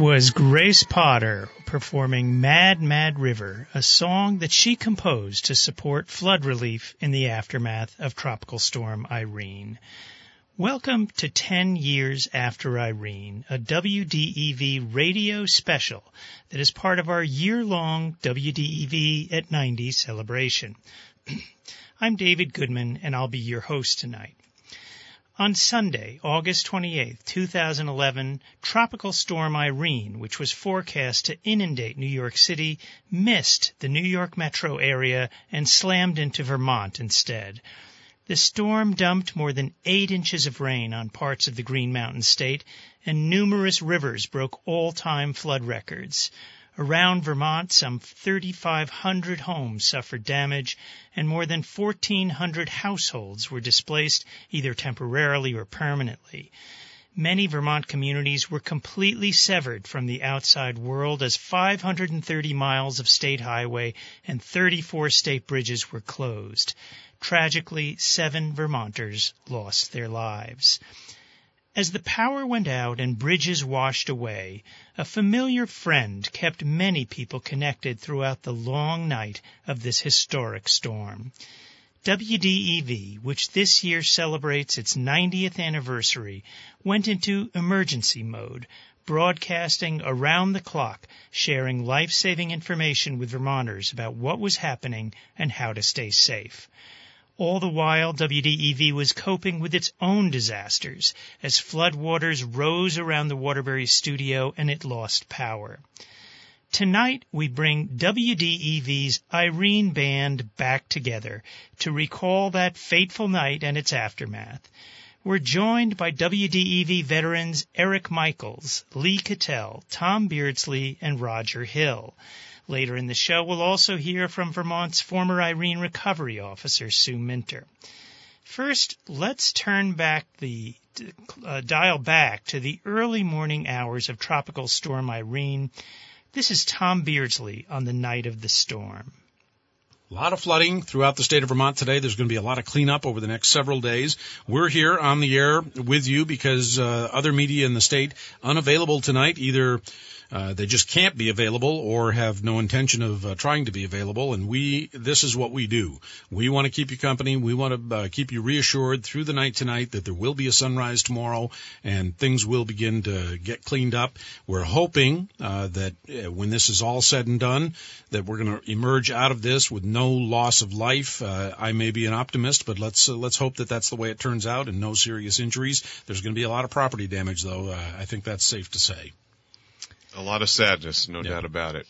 was Grace Potter performing Mad Mad River, a song that she composed to support flood relief in the aftermath of Tropical Storm Irene. Welcome to 10 Years After Irene, a WDEV radio special that is part of our year-long WDEV at 90 celebration. I'm David Goodman and I'll be your host tonight. On Sunday, August 28, 2011, Tropical Storm Irene, which was forecast to inundate New York City, missed the New York metro area and slammed into Vermont instead. The storm dumped more than eight inches of rain on parts of the Green Mountain State, and numerous rivers broke all-time flood records. Around Vermont, some 3,500 homes suffered damage and more than 1,400 households were displaced either temporarily or permanently. Many Vermont communities were completely severed from the outside world as 530 miles of state highway and 34 state bridges were closed. Tragically, seven Vermonters lost their lives. As the power went out and bridges washed away, a familiar friend kept many people connected throughout the long night of this historic storm. WDEV, which this year celebrates its 90th anniversary, went into emergency mode, broadcasting around the clock, sharing life-saving information with Vermonters about what was happening and how to stay safe. All the while, WDEV was coping with its own disasters as floodwaters rose around the Waterbury studio and it lost power. Tonight, we bring WDEV's Irene Band back together to recall that fateful night and its aftermath. We're joined by WDEV veterans Eric Michaels, Lee Cattell, Tom Beardsley, and Roger Hill. Later in the show, we'll also hear from Vermont's former Irene recovery officer, Sue Minter. First, let's turn back the uh, dial back to the early morning hours of Tropical Storm Irene. This is Tom Beardsley on the night of the storm. A lot of flooding throughout the state of Vermont today. There's going to be a lot of cleanup over the next several days. We're here on the air with you because uh, other media in the state unavailable tonight, either uh, they just can't be available or have no intention of uh, trying to be available. And we, this is what we do. We want to keep you company. We want to uh, keep you reassured through the night tonight that there will be a sunrise tomorrow and things will begin to get cleaned up. We're hoping uh, that uh, when this is all said and done, that we're going to emerge out of this with no loss of life. I may be an optimist, but let's let's hope that that's the way it turns out and no serious injuries. There's going to be a lot of property damage, though. I think that's safe to say. A lot of sadness, no yeah. doubt about it.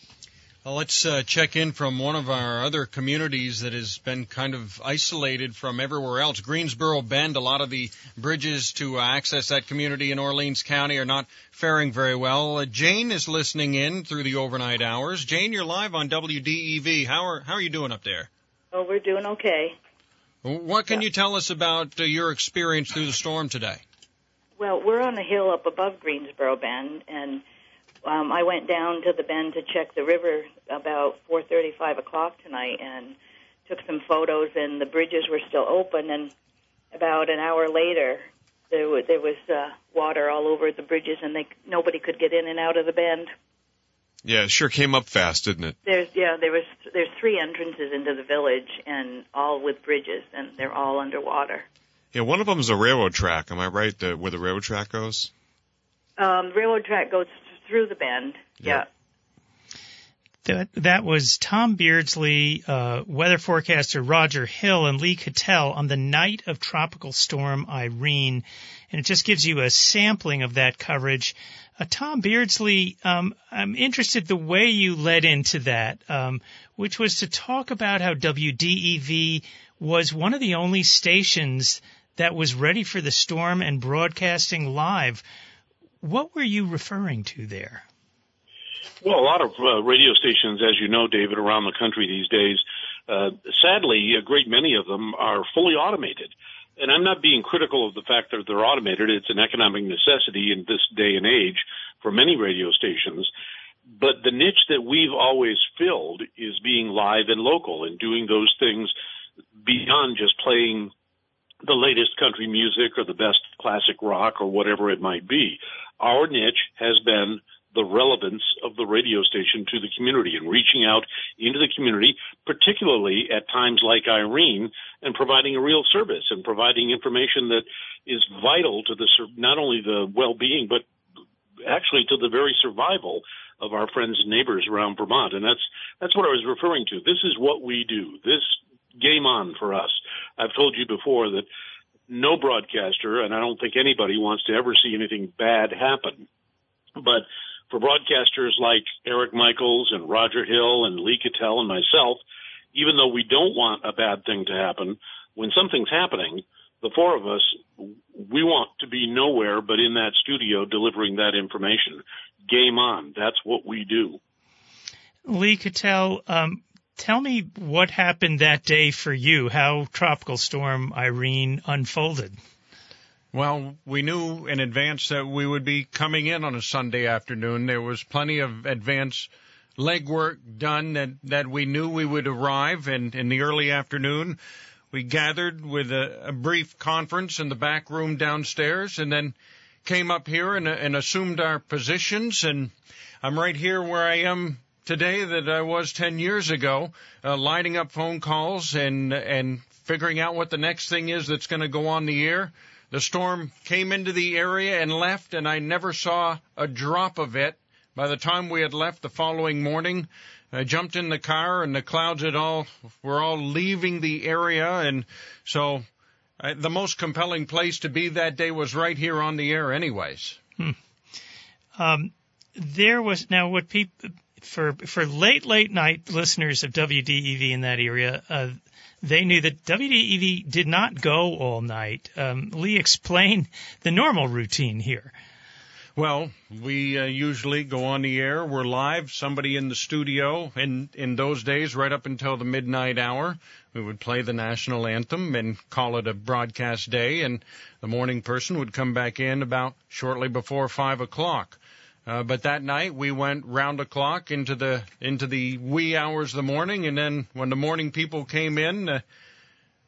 Well, let's uh, check in from one of our other communities that has been kind of isolated from everywhere else. Greensboro Bend, a lot of the bridges to uh, access that community in Orleans County are not faring very well. Uh, Jane is listening in through the overnight hours. Jane, you're live on WDEV. How are how are you doing up there? Oh, we're doing okay. What can yeah. you tell us about uh, your experience through the storm today? Well, we're on a hill up above Greensboro Bend, and um, I went down to the bend to check the river about 4:30, 5 o'clock tonight, and took some photos. And the bridges were still open. And about an hour later, there was there was uh, water all over the bridges, and they nobody could get in and out of the bend. Yeah, it sure came up fast, didn't it? There's yeah, there was there's three entrances into the village, and all with bridges, and they're all underwater. Yeah, one of them is a railroad track. Am I right? The, where the railroad track goes? Um, railroad track goes through the bend. Yeah. That, that was Tom Beardsley, uh, weather forecaster Roger Hill, and Lee Cattell on the night of Tropical Storm Irene. And it just gives you a sampling of that coverage. Uh, Tom Beardsley, um, I'm interested the way you led into that, um, which was to talk about how WDEV was one of the only stations that was ready for the storm and broadcasting live what were you referring to there? Well, a lot of uh, radio stations, as you know, David, around the country these days, uh, sadly, a great many of them are fully automated. And I'm not being critical of the fact that they're automated. It's an economic necessity in this day and age for many radio stations. But the niche that we've always filled is being live and local and doing those things beyond just playing the latest country music or the best classic rock or whatever it might be. Our niche has been the relevance of the radio station to the community and reaching out into the community, particularly at times like Irene, and providing a real service and providing information that is vital to the not only the well-being but actually to the very survival of our friends and neighbors around Vermont. And that's that's what I was referring to. This is what we do. This game on for us. I've told you before that no broadcaster, and I don't think anybody wants to ever see anything bad happen. But for broadcasters like Eric Michaels and Roger Hill and Lee Cattell and myself, even though we don't want a bad thing to happen, when something's happening, the four of us, we want to be nowhere but in that studio delivering that information. Game on. That's what we do. Lee Cattell, um, tell me what happened that day for you, how Tropical Storm Irene unfolded. Well, we knew in advance that we would be coming in on a Sunday afternoon. There was plenty of advance legwork done that, that we knew we would arrive and in the early afternoon we gathered with a, a brief conference in the back room downstairs and then came up here and, and assumed our positions and I'm right here where I am today that I was 10 years ago, uh, lining up phone calls and, and figuring out what the next thing is that's going to go on the air. The storm came into the area and left, and I never saw a drop of it. By the time we had left the following morning, I jumped in the car, and the clouds had all were all leaving the area, and so I, the most compelling place to be that day was right here on the air, anyways. Hmm. Um, there was now what people for for late late night listeners of WDEV in that area. Uh, they knew that WDEV did not go all night. Um, Lee, explain the normal routine here. Well, we uh, usually go on the air. We're live. Somebody in the studio. and in those days, right up until the midnight hour, we would play the national anthem and call it a broadcast day. And the morning person would come back in about shortly before five o'clock. Uh, but that night we went round the clock into the into the wee hours of the morning, and then when the morning people came in, uh,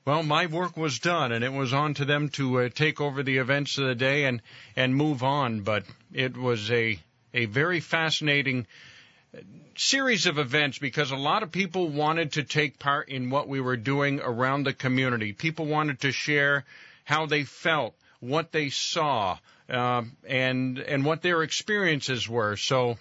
well, my work was done, and it was on to them to uh, take over the events of the day and and move on. But it was a a very fascinating uh, series of events because a lot of people wanted to take part in what we were doing around the community. People wanted to share how they felt, what they saw, uh, and and what their experiences were. So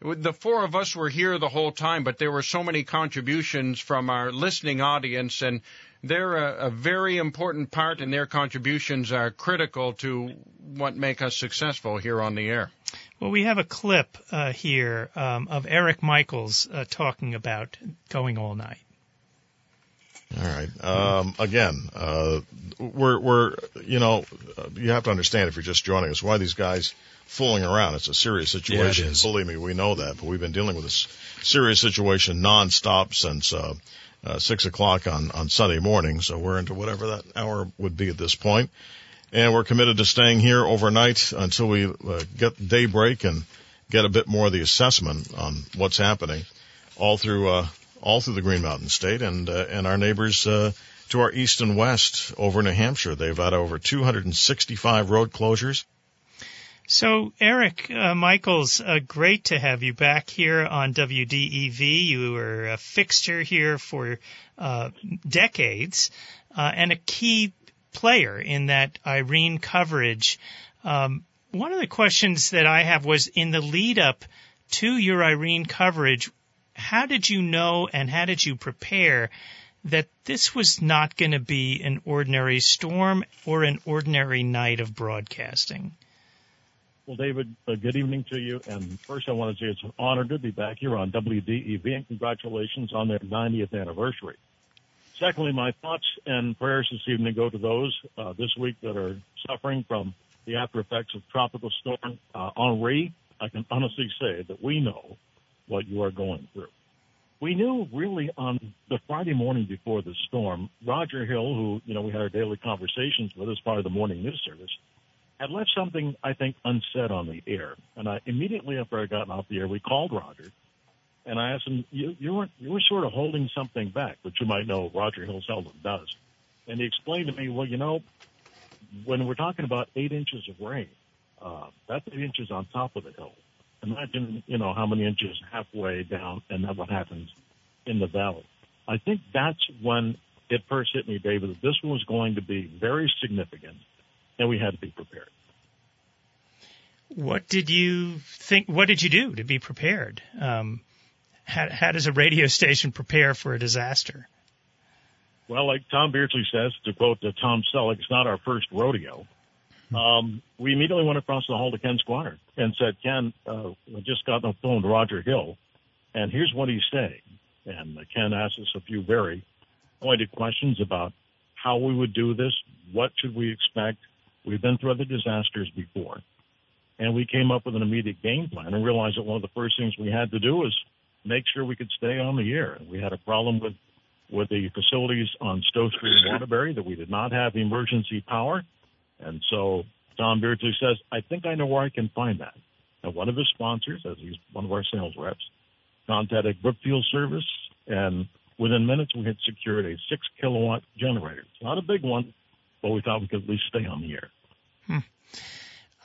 the four of us were here the whole time, but there were so many contributions from our listening audience, and they're a, a very important part, and their contributions are critical to what make us successful here on the air. Well, we have a clip uh, here um, of Eric Michaels uh, talking about going all night. All right. Um, again, uh, we're, we're, you know, you have to understand if you're just joining us why these guys fooling around. It's a serious situation. Yeah, Believe me, we know that, but we've been dealing with this serious situation nonstop since, uh, uh, six o'clock on, on Sunday morning. So we're into whatever that hour would be at this point. And we're committed to staying here overnight until we uh, get daybreak and get a bit more of the assessment on what's happening all through, uh, all through the Green Mountain State and uh, and our neighbors uh, to our east and west over New Hampshire. They've had over 265 road closures. So, Eric uh, Michaels, uh, great to have you back here on WDEV. You were a fixture here for uh, decades uh, and a key player in that Irene coverage. Um, one of the questions that I have was in the lead up to your Irene coverage, how did you know and how did you prepare that this was not going to be an ordinary storm or an ordinary night of broadcasting? Well, David, uh, good evening to you. And first, I want to say it's an honor to be back here on WDEV, and congratulations on their 90th anniversary. Secondly, my thoughts and prayers this evening go to those uh, this week that are suffering from the after effects of Tropical Storm uh, Henri, I can honestly say that we know what you are going through. We knew really on the Friday morning before the storm, Roger Hill, who, you know, we had our daily conversations with as part of the morning news service, had left something, I think, unsaid on the air. And I immediately after I got off the air, we called Roger and I asked him, you, you were, you were sort of holding something back, which you might know Roger Hill seldom does. And he explained to me, well, you know, when we're talking about eight inches of rain, uh, that's eight inches on top of the hill. Imagine, you know, how many inches halfway down and then what happens in the valley. I think that's when it first hit me, David, that this was going to be very significant and we had to be prepared. What did you think? What did you do to be prepared? Um, how, how does a radio station prepare for a disaster? Well, like Tom Beardsley says, to quote Tom Selleck, it's not our first rodeo. Um, we immediately went across the hall to Ken Squier and said, Ken, uh, I just got on the phone to Roger Hill, and here's what he's saying. And uh, Ken asked us a few very pointed questions about how we would do this, what should we expect. We've been through other disasters before. And we came up with an immediate game plan and realized that one of the first things we had to do was make sure we could stay on the air. We had a problem with with the facilities on Stowe Street in Waterbury that we did not have emergency power. And so Tom Beardsley says, I think I know where I can find that. And one of his sponsors, as he's one of our sales reps, contacted Brookfield Service, and within minutes we had secured a six kilowatt generator. It's not a big one, but we thought we could at least stay on the air. Hmm.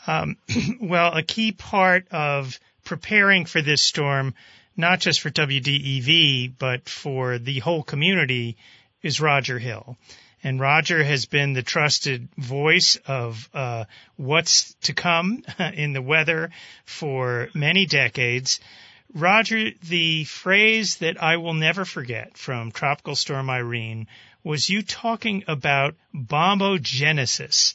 Um, well, a key part of preparing for this storm not just for WDEV, but for the whole community is Roger Hill. And Roger has been the trusted voice of uh, what's to come in the weather for many decades. Roger, the phrase that I will never forget from Tropical Storm Irene was you talking about bombogenesis.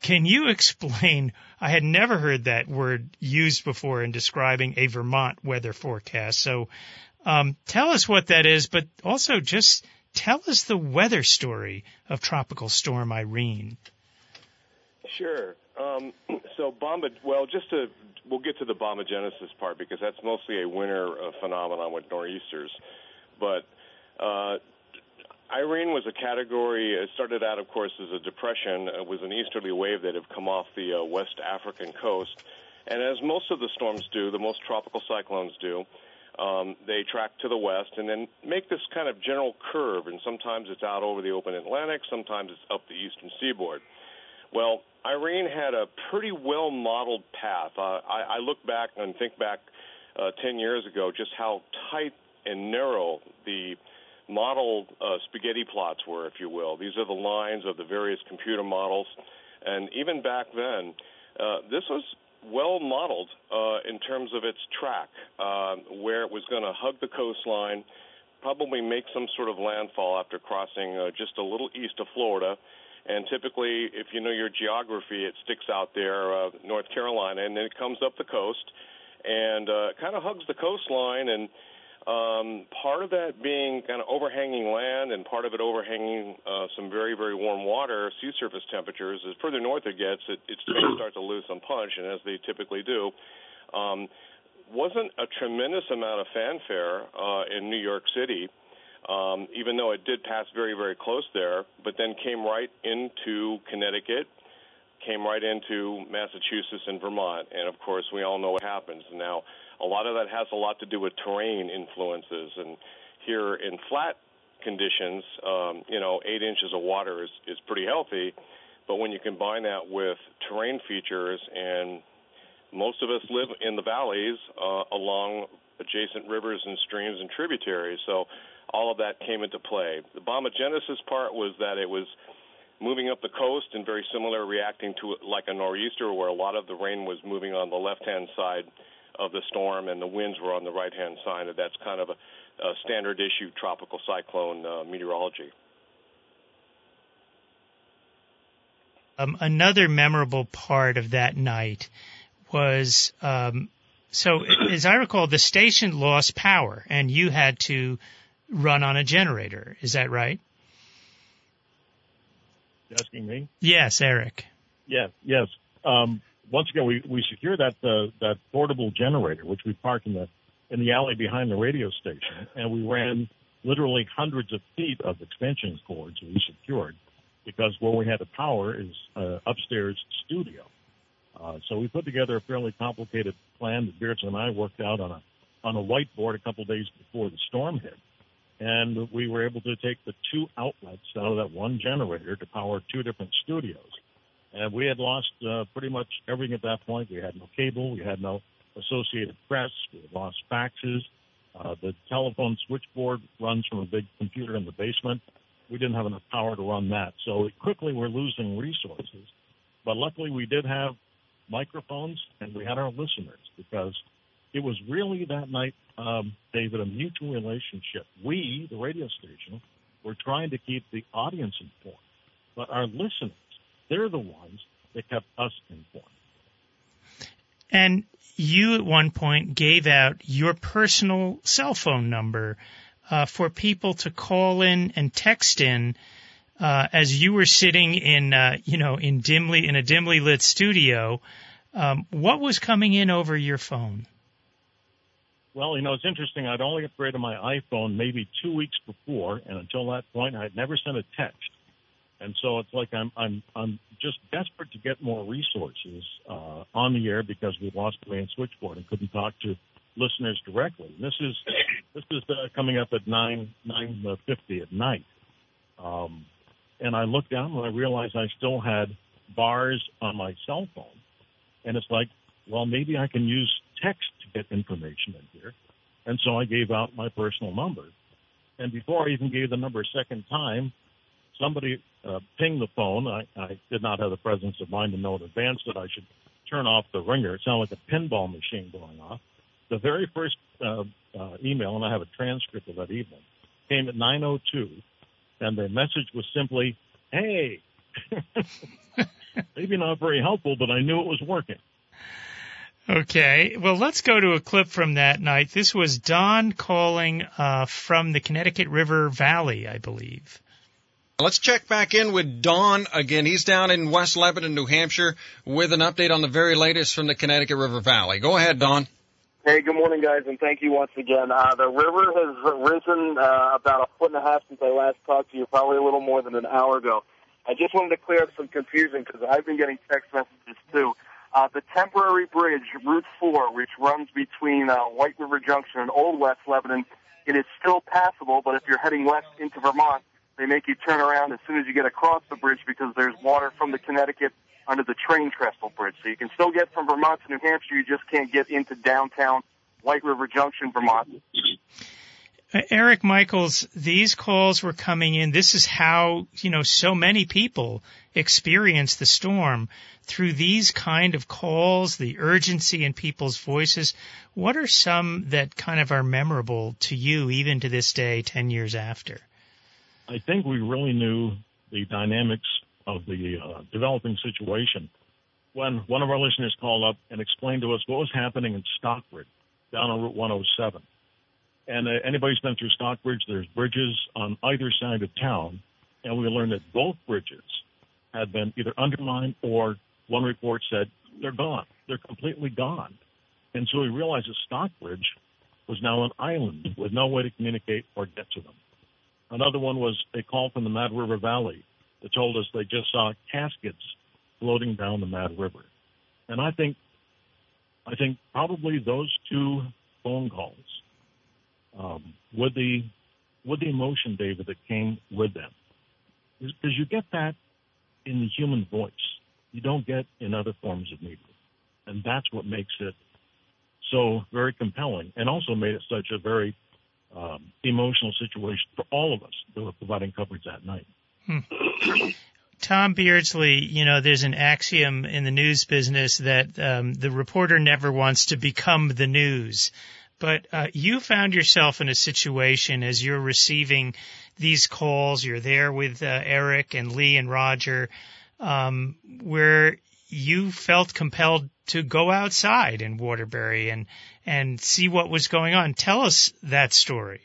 Can you explain? I had never heard that word used before in describing a Vermont weather forecast. So um, tell us what that is, but also just tell us the weather story of Tropical Storm Irene. Sure. Um, so bomba, well, just to, we'll get to the bombogenesis part because that's mostly a winter uh, phenomenon with nor'easters. But uh, Irene was a category. It started out, of course, as a depression. It was an easterly wave that had come off the uh, West African coast, and as most of the storms do, the most tropical cyclones do, um, they track to the west and then make this kind of general curve. And sometimes it's out over the open Atlantic, sometimes it's up the eastern seaboard. Well, Irene had a pretty well modeled path. Uh, I, I look back and think back uh, 10 years ago, just how tight and narrow the model uh, spaghetti plots were, if you will. These are the lines of the various computer models. And even back then, uh, this was well modeled uh, in terms of its track, uh, where it was going to hug the coastline, probably make some sort of landfall after crossing uh, just a little east of Florida. And typically, if you know your geography, it sticks out there, uh, North Carolina, and then it comes up the coast and uh, kind of hugs the coastline and um, part of that being kind of overhanging land and part of it overhanging uh, some very, very warm water, sea surface temperatures. As further north it gets, it, it's going to start to lose some punch, and as they typically do. Um, wasn't a tremendous amount of fanfare uh, in New York City, um, even though it did pass very, very close there, but then came right into Connecticut, came right into Massachusetts and Vermont. And of course, we all know what happens. Now, a lot of that has a lot to do with terrain influences. And here in flat conditions, um, you know, eight inches of water is, is pretty healthy. But when you combine that with terrain features, and most of us live in the valleys uh, along adjacent rivers and streams and tributaries, so all of that came into play. The bombogenesis part was that it was moving up the coast and very similar, reacting to like a nor'easter, where a lot of the rain was moving on the left-hand side of the storm, and the winds were on the right hand side. That's kind of a, a standard issue tropical cyclone uh, meteorology. Um, another memorable part of that night was um, so, as I recall, the station lost power, and you had to run on a generator. Is that right? asking me? Yes, Eric. Yes, yes. um, once again, we, we secured that uh, that portable generator, which we parked in the in the alley behind the radio station, and we ran literally hundreds of feet of extension cords we secured because where we had the power is uh, upstairs studio. Uh, so we put together a fairly complicated plan that Beards and I worked out on a on a whiteboard a couple days before the storm hit, and we were able to take the two outlets out of that one generator to power two different studios. And we had lost uh, pretty much everything at that point. We had no cable, we had no Associated Press, we had lost faxes. Uh, the telephone switchboard runs from a big computer in the basement. We didn't have enough power to run that, so quickly we're losing resources. But luckily, we did have microphones and we had our listeners because it was really that night, um, David, a mutual relationship. We, the radio station, were trying to keep the audience informed, but our listeners, they're the ones that kept us informed. And you at one point gave out your personal cell phone number uh, for people to call in and text in uh, as you were sitting in, uh, you know, in dimly in a dimly lit studio. Um, what was coming in over your phone? Well, you know, it's interesting. I'd only upgraded my iPhone maybe two weeks before, and until that point, I'd never sent a text. And so it's like I'm I'm I'm just desperate to get more resources uh, on the air because we lost the main switchboard and couldn't talk to listeners directly. And this is this is uh, coming up at nine nine fifty at night. Um, and I looked down and I realized I still had bars on my cell phone, and it's like, well, maybe I can use text to get information in here. And so I gave out my personal number. And before I even gave the number a second time, somebody uh, pinged the phone. I, I did not have the presence of mind to know in advance that I should turn off the ringer. It sounded like a pinball machine going off. The very first uh, uh, email, and I have a transcript of that evening, came at 9:02, and the message was simply, "Hey." Maybe not very helpful, but I knew it was working. Okay, well, let's go to a clip from that night. This was Don calling uh, from the Connecticut River Valley, I believe. Let's check back in with Don again. He's down in West Lebanon, New Hampshire, with an update on the very latest from the Connecticut River Valley. Go ahead, Don. Hey, good morning, guys, and thank you once again. Uh, the river has risen uh, about a foot and a half since I last talked to you, probably a little more than an hour ago. I just wanted to clear up some confusion because I've been getting text messages too. Uh, the temporary bridge, Route 4, which runs between uh, White River Junction and Old West Lebanon, it is still passable, but if you're heading west into Vermont, they make you turn around as soon as you get across the bridge because there's water from the Connecticut under the train trestle bridge. So you can still get from Vermont to New Hampshire, you just can't get into downtown White River Junction, Vermont. Uh, Eric Michaels, these calls were coming in. This is how, you know, so many people experience the storm through these kind of calls, the urgency in people's voices. What are some that kind of are memorable to you even to this day, 10 years after? I think we really knew the dynamics of the uh, developing situation when one of our listeners called up and explained to us what was happening in Stockbridge down on Route 107. And uh, anybody who's been through Stockbridge, there's bridges on either side of town, and we learned that both bridges had been either undermined or one report said they're gone. They're completely gone. And so we realized that Stockbridge was now an island with no way to communicate or get to them. Another one was a call from the Mad River Valley that told us they just saw caskets floating down the Mad River. And I think, I think probably those two phone calls, um, with the, with the emotion, David, that came with them, because you get that in the human voice. You don't get in other forms of media. And that's what makes it so very compelling and also made it such a very um, emotional situation for all of us that were providing coverage that night. Hmm. Tom Beardsley, you know, there's an axiom in the news business that um, the reporter never wants to become the news. But uh, you found yourself in a situation as you're receiving these calls, you're there with uh, Eric and Lee and Roger, um, where you felt compelled to go outside in Waterbury and and see what was going on. Tell us that story.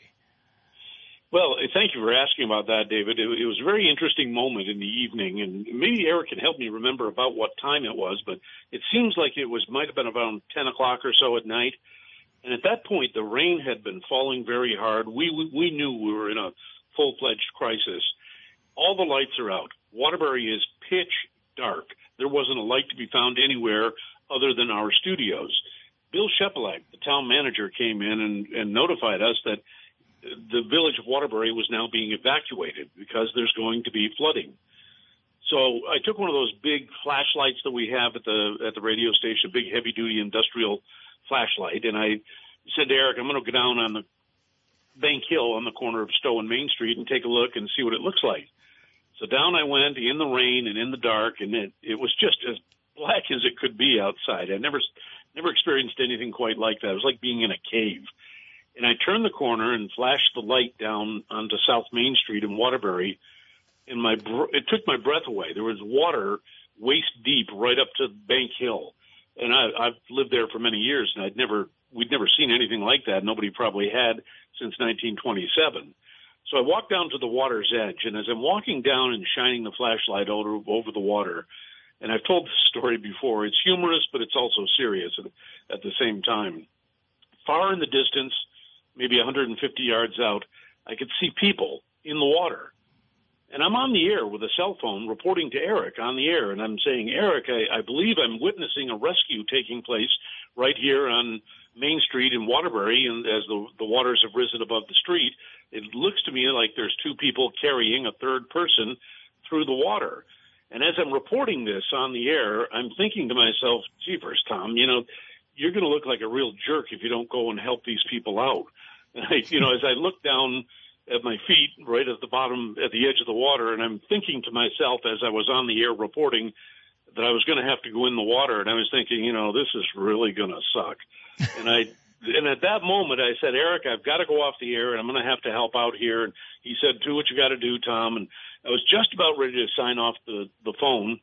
Well, thank you for asking about that, David. It, it was a very interesting moment in the evening, and maybe Eric can help me remember about what time it was, but it seems like it was might have been around 10 o'clock or so at night. And at that point, the rain had been falling very hard. We we knew we were in a full fledged crisis. All the lights are out. Waterbury is pitch dark. There wasn't a light to be found anywhere other than our studios. Bill Shepeluk, the town manager, came in and, and notified us that the village of Waterbury was now being evacuated because there's going to be flooding. So I took one of those big flashlights that we have at the at the radio station, big heavy duty industrial flashlight, and I said to Eric, I'm going to go down on the Bank Hill on the corner of Stowe and Main Street and take a look and see what it looks like. So down I went in the rain and in the dark, and it it was just as black as it could be outside. I never never experienced anything quite like that. It was like being in a cave. And I turned the corner and flashed the light down onto South Main Street in Waterbury, and my it took my breath away. There was water waist deep right up to Bank Hill, and I, I've lived there for many years, and I'd never we'd never seen anything like that. Nobody probably had since 1927. So I walked down to the water's edge, and as I'm walking down and shining the flashlight over over the water, and I've told this story before, it's humorous, but it's also serious at, at the same time. Far in the distance, maybe 150 yards out, I could see people in the water. And I'm on the air with a cell phone reporting to Eric on the air, and I'm saying, Eric, I, I believe I'm witnessing a rescue taking place right here on Main Street in Waterbury, and as the the waters have risen above the street, it looks to me like there's two people carrying a third person through the water. And as I'm reporting this on the air, I'm thinking to myself, "Jeepers, Tom, you know, you're going to look like a real jerk if you don't go and help these people out." I, you know, as I look down at my feet, right at the bottom, at the edge of the water, and I'm thinking to myself as I was on the air reporting that I was going to have to go in the water, and I was thinking, you know, this is really going to suck and I and at that moment I said, Eric, I've got to go off the air and I'm going to have to help out here. And he said, do what you got to do, Tom. And I was just about ready to sign off the the phone,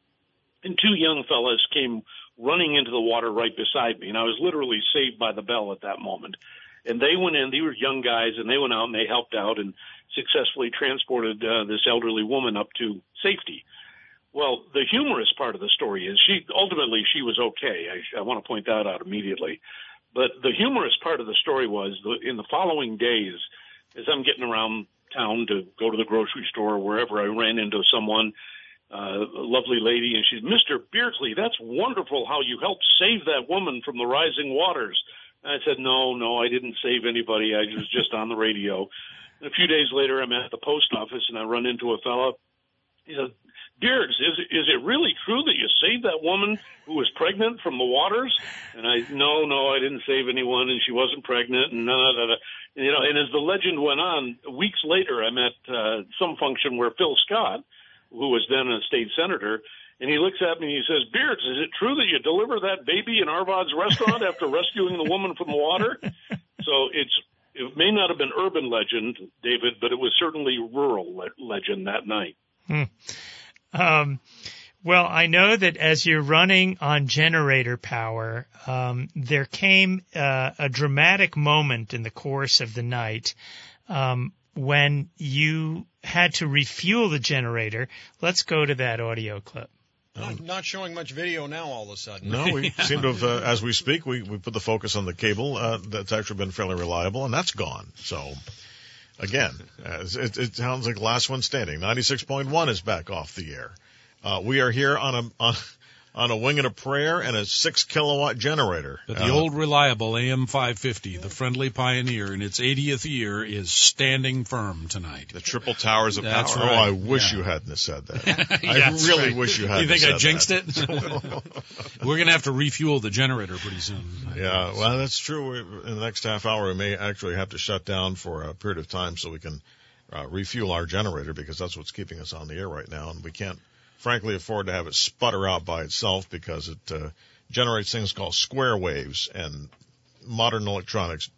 and two young fellas came running into the water right beside me, and I was literally saved by the bell at that moment. And they went in; they were young guys, and they went out and they helped out and successfully transported uh, this elderly woman up to safety. Well, the humorous part of the story is she ultimately she was okay. I, I want to point that out immediately. But the humorous part of the story was the, in the following days, as I'm getting around town to go to the grocery store or wherever, I ran into someone, uh, a lovely lady, and she's Mr. Beardsley. That's wonderful how you helped save that woman from the rising waters. And I said, No, no, I didn't save anybody. I was just on the radio. And a few days later, I'm at the post office and I run into a fellow. He said, Beards, is is it really true that you saved that woman who was pregnant from the waters? And I, no, no, I didn't save anyone, and she wasn't pregnant, and none of that. You know, and as the legend went on, weeks later, I'm at uh, some function where Phil Scott, who was then a state senator, and he looks at me and he says, Beards, is it true that you deliver that baby in Arvad's restaurant after rescuing the woman from the water? So it's it may not have been urban legend, David, but it was certainly rural le- legend that night. Hmm. Um, well, I know that as you're running on generator power, um, there came uh, a dramatic moment in the course of the night um, when you had to refuel the generator. Let's go to that audio clip. Not, not showing much video now. All of a sudden, No, we seem to have, uh, as we speak, we, we put the focus on the cable. Uh, that's actually been fairly reliable, and that's gone. So, again, it, it sounds like last one standing. 96.1 is back off the air. Uh, we are here on a on, on a wing and a prayer and a six kilowatt generator. But the Uh, old reliable AM 550, the friendly pioneer in its 80th year, is standing firm tonight. The triple towers of That's power. Oh. I wish Yeah. you hadn't have said that. Yeah, I really right. wish you hadn't. You think I jinxed that. it? We're gonna have to refuel the generator pretty soon. Yeah, well, that's true. We, in the next half hour, we may actually have to shut down for a period of time so we can uh, refuel our generator because that's what's keeping us on the air right now, and we can't, frankly, afford to have it sputter out by itself because it uh, generates things called square waves, and modern electronics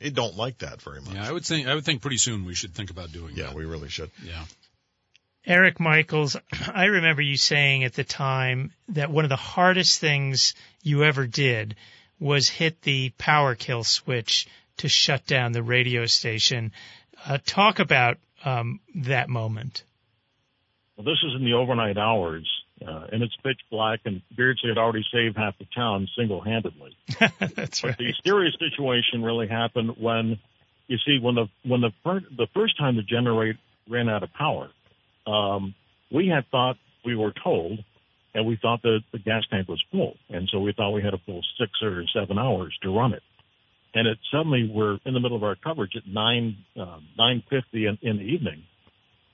it don't like that very much. Yeah, I would think I would think pretty soon we should think about doing Yeah, that. Yeah, we really should. Yeah. Eric Michaels, I remember you saying at the time that one of the hardest things you ever did was hit the power kill switch to shut down the radio station. Uh, talk about um, that moment. Well, this is in the overnight hours, uh, and it's pitch black, and Beardsley had already saved half the town single-handedly. That's but right. the serious situation really happened when, you see, when the when the fir- the first time the generator ran out of power, um, we had thought we were told, and we thought that the gas tank was full, and so we thought we had a full six or seven hours to run it. And it suddenly we're in the middle of our coverage at nine uh, nine fifty in, in the evening,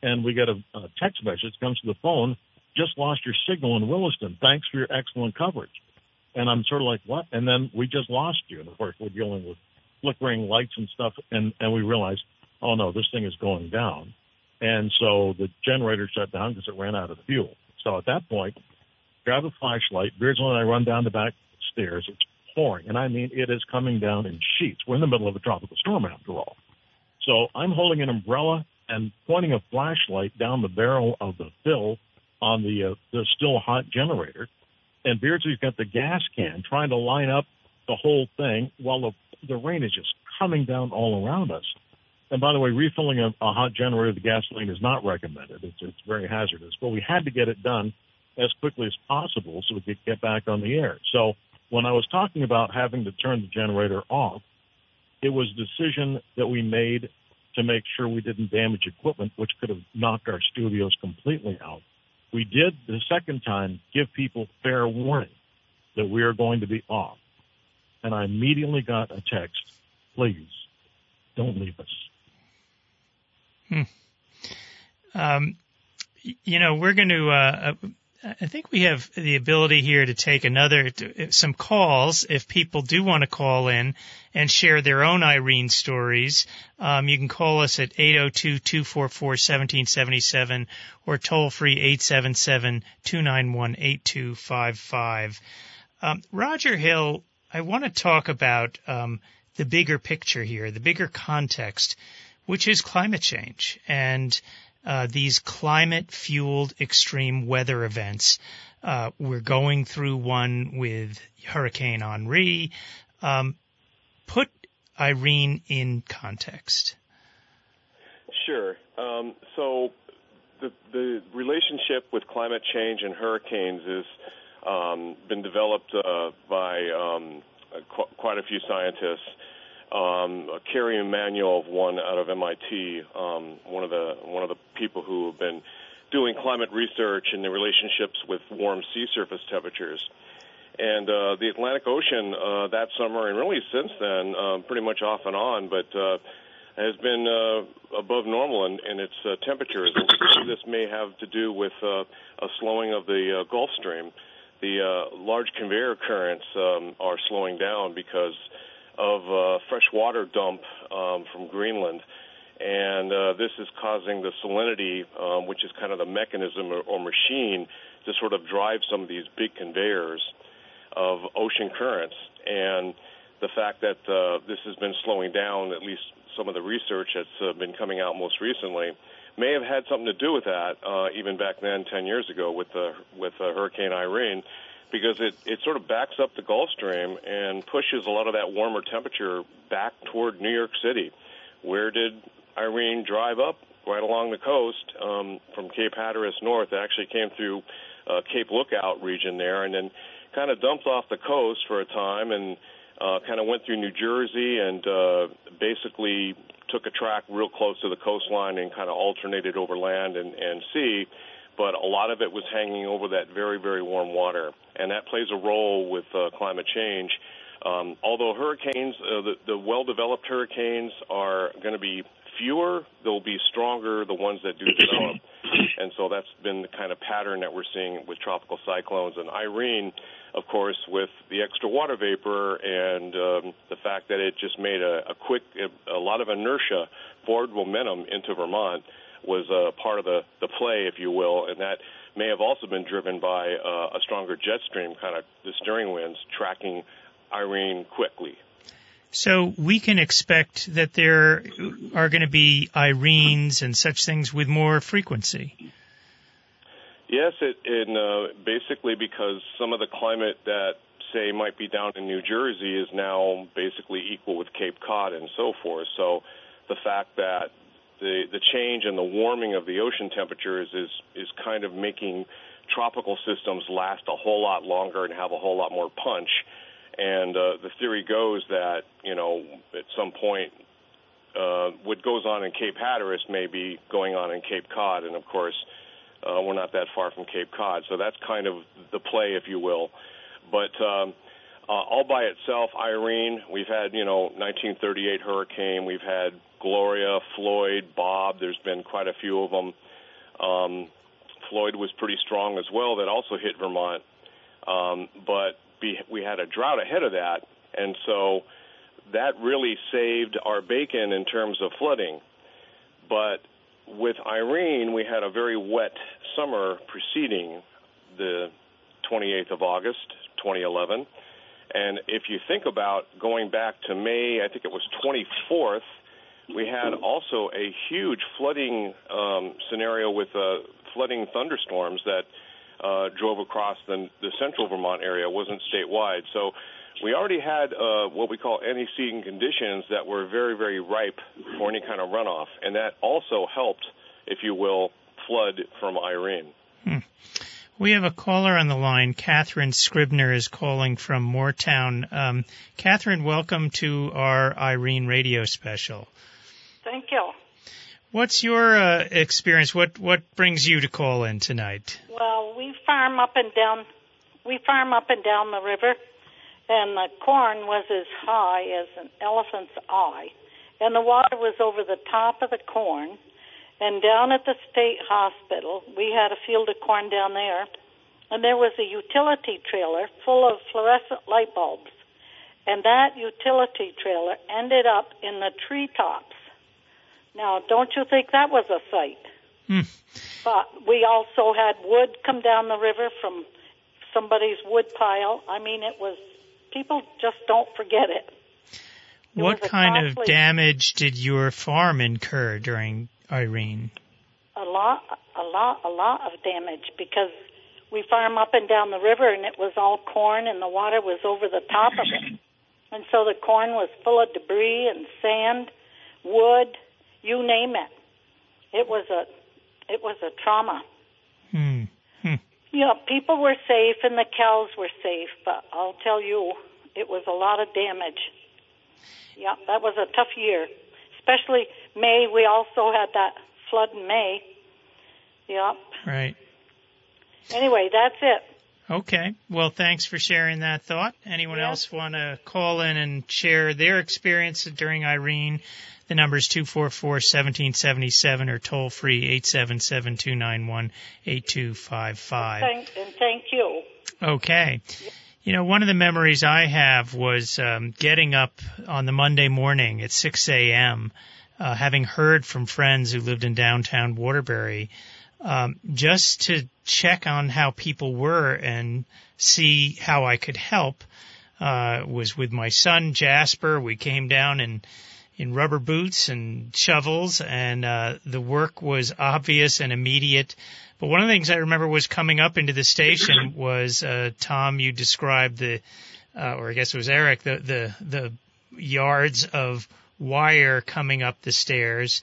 and we get a, a text message comes to the phone. Just lost your signal in Williston. Thanks for your excellent coverage. And I'm sort of like, what? And then we just lost you. And of course, we're dealing with flickering lights and stuff. And, and we realized, oh no, this thing is going down. And so the generator shut down because it ran out of fuel. So at that point, grab a flashlight. Beardsley and I run down the back stairs. It's pouring. And I mean, it is coming down in sheets. We're in the middle of a tropical storm after all. So I'm holding an umbrella and pointing a flashlight down the barrel of the fill on the, uh, the still hot generator and Beardsley's got the gas can trying to line up the whole thing while the, the rain is just coming down all around us. And by the way, refilling a, a hot generator, the gasoline is not recommended. It's, it's very hazardous, but we had to get it done as quickly as possible so we could get back on the air. So when I was talking about having to turn the generator off, it was a decision that we made to make sure we didn't damage equipment, which could have knocked our studios completely out. We did the second time give people fair warning that we are going to be off. And I immediately got a text, please don't leave us. Um, you know, we're going to. Uh, uh, I think we have the ability here to take another some calls if people do want to call in and share their own Irene stories. Um, you can call us at 802-244-1777 or toll free 877-291-8255. Um, Roger Hill, I want to talk about um, the bigger picture here, the bigger context, which is climate change and uh, these climate fueled extreme weather events. Uh, we're going through one with Hurricane Henri. Um, put Irene in context. Sure. Um, so the the relationship with climate change and hurricanes has um, been developed uh, by um, qu- quite a few scientists. Um, Kerry Emanuel, one out of MIT, um, one of the one of the people who have been doing climate research and the relationships with warm sea surface temperatures. And uh, the Atlantic Ocean uh, that summer and really since then, um, pretty much off and on, but uh, has been uh, above normal in, in its uh, temperatures. And this may have to do with uh, a slowing of the uh, Gulf Stream. The uh, large conveyor currents um, are slowing down because of uh, fresh water dump um, from Greenland. And uh, this is causing the salinity, um, which is kind of the mechanism or, or machine to sort of drive some of these big conveyors of ocean currents. And the fact that uh, this has been slowing down, at least some of the research that's uh, been coming out most recently, may have had something to do with that, uh, even back then, 10 years ago, with the with uh, Hurricane Irene, because it it sort of backs up the Gulf Stream and pushes a lot of that warmer temperature back toward New York City. Where did Irene drive up? Right along the coast, um, from Cape Hatteras north. It actually came through uh, Cape Lookout region there, and then kind of dumped off the coast for a time and uh, kind of went through New Jersey and uh, basically took a track real close to the coastline and kind of alternated over land and, and sea. But a lot of it was hanging over that very, very warm water. And that plays a role with uh, climate change. Um, although hurricanes, uh, the, the well developed hurricanes are going to be fewer, they'll be stronger, the ones that do develop. And so that's been the kind of pattern that we're seeing with tropical cyclones. And Irene, of course, with the extra water vapor and um, the fact that it just made a, a quick, a, a lot of inertia, forward momentum into Vermont was a part of the, the play, if you will. And that may have also been driven by uh, a stronger jet stream, kind of the steering winds tracking Irene quickly. So we can expect that there are going to be Irenes and such things with more frequency. Yes, it, and uh, basically because some of the climate that say might be down in New Jersey is now basically equal with Cape Cod and so forth. So the fact that the the change and the warming of the ocean temperatures is is kind of making tropical systems last a whole lot longer and have a whole lot more punch. And uh, the theory goes that you know at some point uh, what goes on in Cape Hatteras may be going on in Cape Cod, and of course uh, we're not that far from Cape Cod, so that's kind of the play, if you will. But um, uh, all by itself, Irene, we've had you know 1938 hurricane, we've had Gloria, Floyd, Bob. There's been quite a few of them. Um, Floyd was pretty strong as well. That also hit Vermont, um, but be, we had a drought ahead of that, and so that really saved our bacon in terms of flooding. But with Irene, we had a very wet summer preceding the 28th of August, 2011. And if you think about going back to May, I think it was 24th, we had also a huge flooding um, scenario with uh, flooding thunderstorms that uh, drove across the, the central Vermont area. It wasn't statewide. So we already had uh, what we call antecedent conditions that were very, very ripe for any kind of runoff, and that also helped, if you will, flood from Irene. Hmm. We have a caller on the line. Catherine Scribner is calling from Moretown. Um, Catherine, welcome to our Irene radio special. Thank you. What's your uh, experience? What what brings you to call in tonight? Well, we farm up and down. We farm up and down the river, and the corn was as high as an elephant's eye, and the water was over the top of the corn and down at the state hospital, we had a field of corn down there, and there was a utility trailer full of fluorescent light bulbs. And that utility trailer ended up in the treetops. Now, don't you think that was a sight? Hmm. But we also had wood come down the river from somebody's wood pile. I mean, it was, people just don't forget it. it what kind of damage did your farm incur during Irene? A lot, a lot, a lot of damage because we farm up and down the river and it was all corn and the water was over the top of it. And so the corn was full of debris and sand, wood, you name it. It was a it was a trauma. Hmm. hmm. You know, people were safe and the cows were safe, but I'll tell you, it was a lot of damage. Yeah, that was a tough year especially May. We also had that flood in May. Yep. Right. Anyway, that's it. Okay. Well, thanks for sharing that thought. Anyone yes. else want to call in and share their experience during Irene? The number is 244-1777 or toll free 877-291-8255. Thank, and thank you. Okay. You know, one of the memories I have was um, getting up on the Monday morning at 6 a.m., uh, having heard from friends who lived in downtown Waterbury, um, just to check on how people were and see how I could help. Uh, was with my son Jasper. We came down in in rubber boots and shovels, and uh, the work was obvious and immediate. But one of the things I remember was coming up into the station was uh, Tom. You described the, uh, or I guess it was Eric, the the the yards of wire coming up the stairs,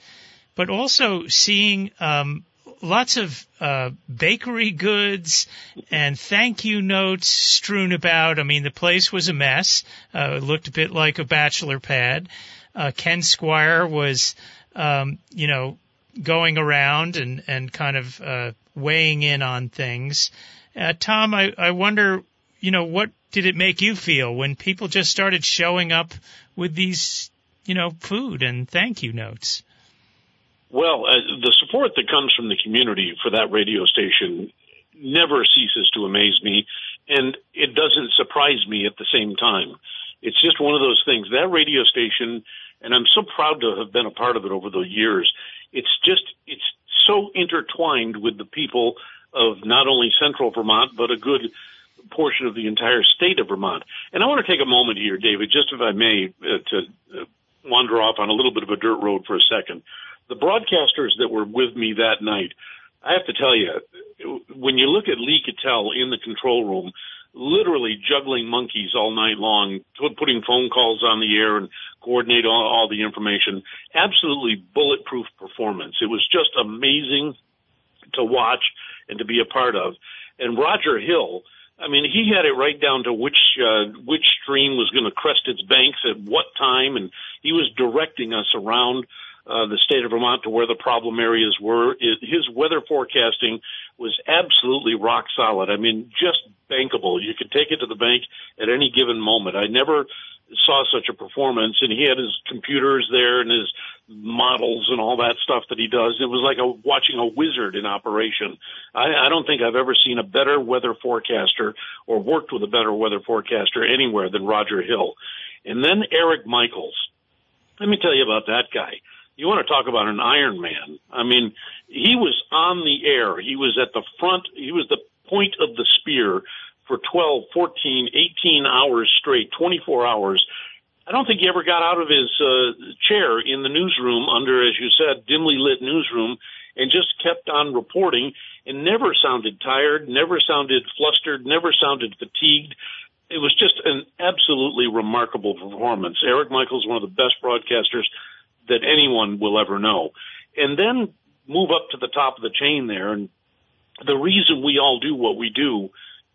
but also seeing um, lots of uh, bakery goods and thank you notes strewn about. I mean, the place was a mess. Uh, it looked a bit like a bachelor pad. Uh, Ken Squier was, um, you know, going around and, and kind of uh, weighing in on things. Uh, Tom, I, I wonder, you know, what did it make you feel when people just started showing up with these, you know, food and thank you notes? Well, uh, the support that comes from the community for that radio station never ceases to amaze me, and it doesn't surprise me at the same time. It's just one of those things. That radio station, and I'm so proud to have been a part of it over the years. It's just, it's so intertwined with the people of not only central Vermont, but a good portion of the entire state of Vermont. And I want to take a moment here, David, just if I may, uh, to uh, wander off on a little bit of a dirt road for a second. The broadcasters that were with me that night, I have to tell you, when you look at Lee Cattell in the control room, literally juggling monkeys all night long, putting phone calls on the air and coordinate all, all the information. Absolutely bulletproof performance. It was just amazing to watch and to be a part of. And Roger Hill, I mean, he had it right down to which uh, which stream was going to crest its banks at what time, and he was directing us around uh, the state of Vermont to where the problem areas were. It, his weather forecasting was absolutely rock solid. I mean, just bankable. You could take it to the bank at any given moment. I never saw such a performance, and he had his computers there and his models and all that stuff that he does. It was like a, watching a wizard in operation. I, I don't think I've ever seen a better weather forecaster or worked with a better weather forecaster anywhere than Roger Hill. And then Eric Michaels. Let me tell you about that guy you want to talk about an Iron Man. I mean, he was on the air. He was at the front. He was the point of the spear for 12, 14, 18 hours straight, 24 hours. I don't think he ever got out of his uh, chair in the newsroom under, as you said, dimly lit newsroom and just kept on reporting and never sounded tired, never sounded flustered, never sounded fatigued. It was just an absolutely remarkable performance. Eric Michaels, one of the best broadcasters that anyone will ever know. And then move up to the top of the chain there. And the reason we all do what we do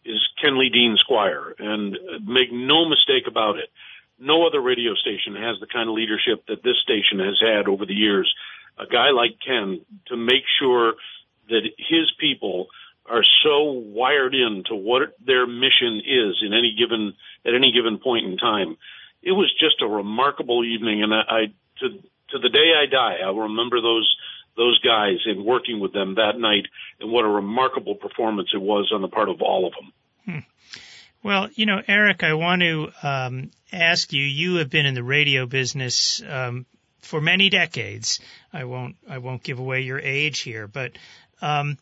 is Kenley Dean Squier. And make no mistake about it, no other radio station has the kind of leadership that this station has had over the years. A guy like Ken to make sure that his people are so wired in to what their mission is in any given at any given point in time. It was just a remarkable evening, and I, I to to the day I die, I'll remember those those guys and working with them that night, and what a remarkable performance it was on the part of all of them. Hmm. Well, you know, Eric, I want to um, ask you. You have been in the radio business um, for many decades. I won't I won't give away your age here, but um,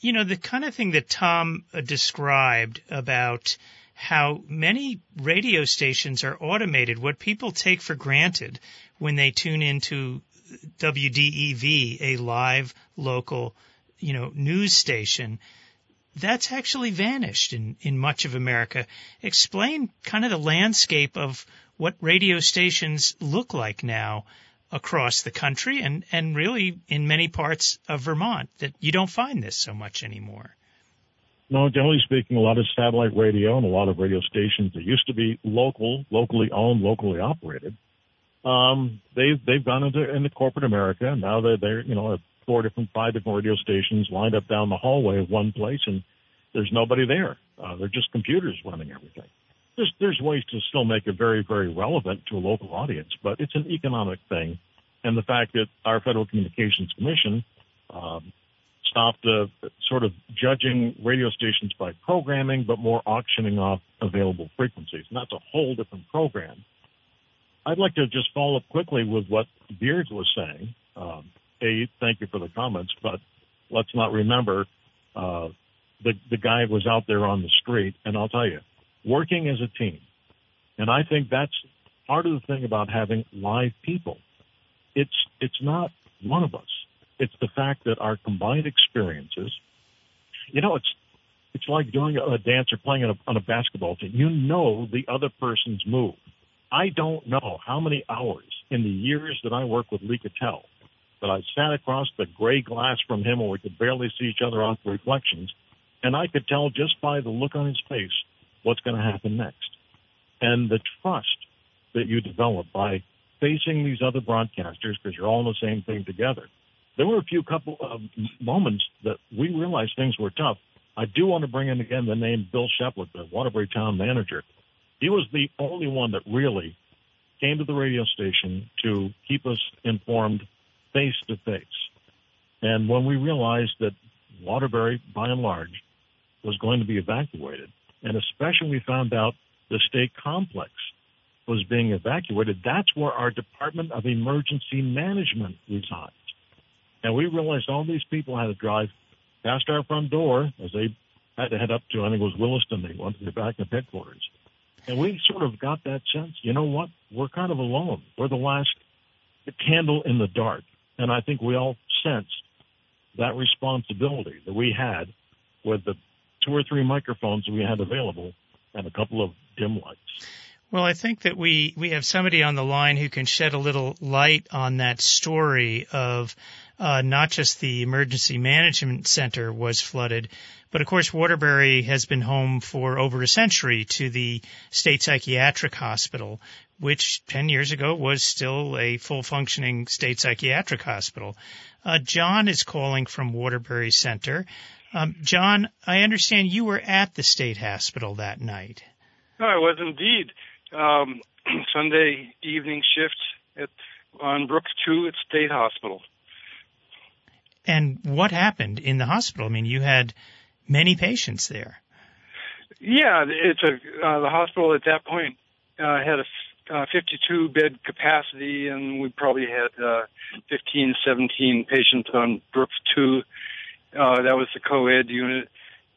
you know the kind of thing that Tom uh, described about how many radio stations are automated, what people take for granted when they tune into WDEV, a live local, you know, news station. That's actually vanished in, in much of America. Explain kind of the landscape of what radio stations look like now across the country and, and really in many parts of Vermont that you don't find this so much anymore. No, generally speaking, a lot of satellite radio and a lot of radio stations that used to be local, locally owned, locally operated, um, they've they've gone into into corporate America. Now they're they're you know four different, five different radio stations lined up down the hallway of one place, and there's nobody there. Uh, they're just computers running everything. There's there's ways to still make it very very relevant to a local audience, but it's an economic thing, and the fact that our Federal Communications Commission um, stopped uh, sort of judging radio stations by programming, but more auctioning off available frequencies, and that's a whole different program I'd like to just follow up quickly with what Beards was saying. Um, a, thank you for the comments, but let's not remember uh, the the guy was out there on the street, and I'll tell you, working as a team, and I think that's part of the thing about having live people. It's it's not one of us. It's the fact that our combined experiences. You know, it's it's like doing a dance or playing on a, on a basketball team. You know the other person's move I don't know how many hours in the years that I worked with Lee Cattell that I sat across the gray glass from him where we could barely see each other off the reflections, and I could tell just by the look on his face what's going to happen next. And the trust that you develop by facing these other broadcasters because you're all in the same thing together. There were a few couple of moments that we realized things were tough. I do want to bring in again the name Bill Shepeluk, the Waterbury town manager. He was the only one that really came to the radio station to keep us informed face to face. And when we realized that Waterbury, by and large, was going to be evacuated, and especially we found out the state complex was being evacuated, that's where our Department of Emergency Management resides. And we realized all these people had to drive past our front door as they had to head up to, I think it was Williston, they wanted to get back to headquarters. And we sort of got that sense, you know what? We're kind of alone. We're the last candle in the dark. And I think we all sensed that responsibility that we had with the two or three microphones we had available and a couple of dim lights. Well, I think that we, we have somebody on the line who can shed a little light on that story of uh, not just the emergency management center was flooded, but of course Waterbury has been home for over a century to the state psychiatric hospital, which 10 years ago was still a full functioning state psychiatric hospital. Uh, John is calling from Waterbury Center. Um, John, I understand you were at the state hospital that night. I was indeed. Um, Sunday evening shift at on Brooks Two at State Hospital. And what happened in the hospital? I mean, you had many patients there. Yeah, it's a uh, the hospital at that point uh, had a uh, 52 bed capacity, and we probably had uh, 15, 17 patients on Brooks two. Uh, that was the co-ed unit.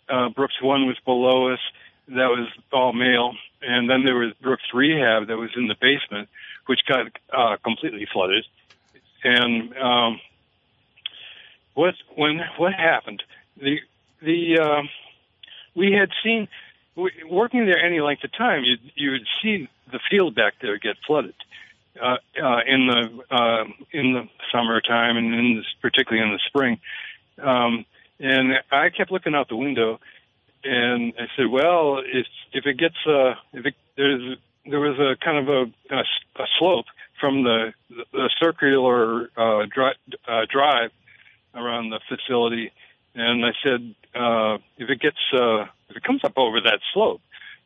Uh, Brooks one was below us. That was all male, and then there was Brooks rehab that was in the basement, which got uh, completely flooded. And um, what when what happened? The the uh, we had seen working there any length of time, you you would see the field back there get flooded uh, uh, in the uh, in the summertime and in particularly in the spring. Um, and I kept looking out the window, and I said, "Well, if if it gets uh, if it, there's there was a kind of a, a, a slope from the the circular uh, dri- uh, drive around the facility." And I said, uh, if it gets, uh, if it comes up over that slope,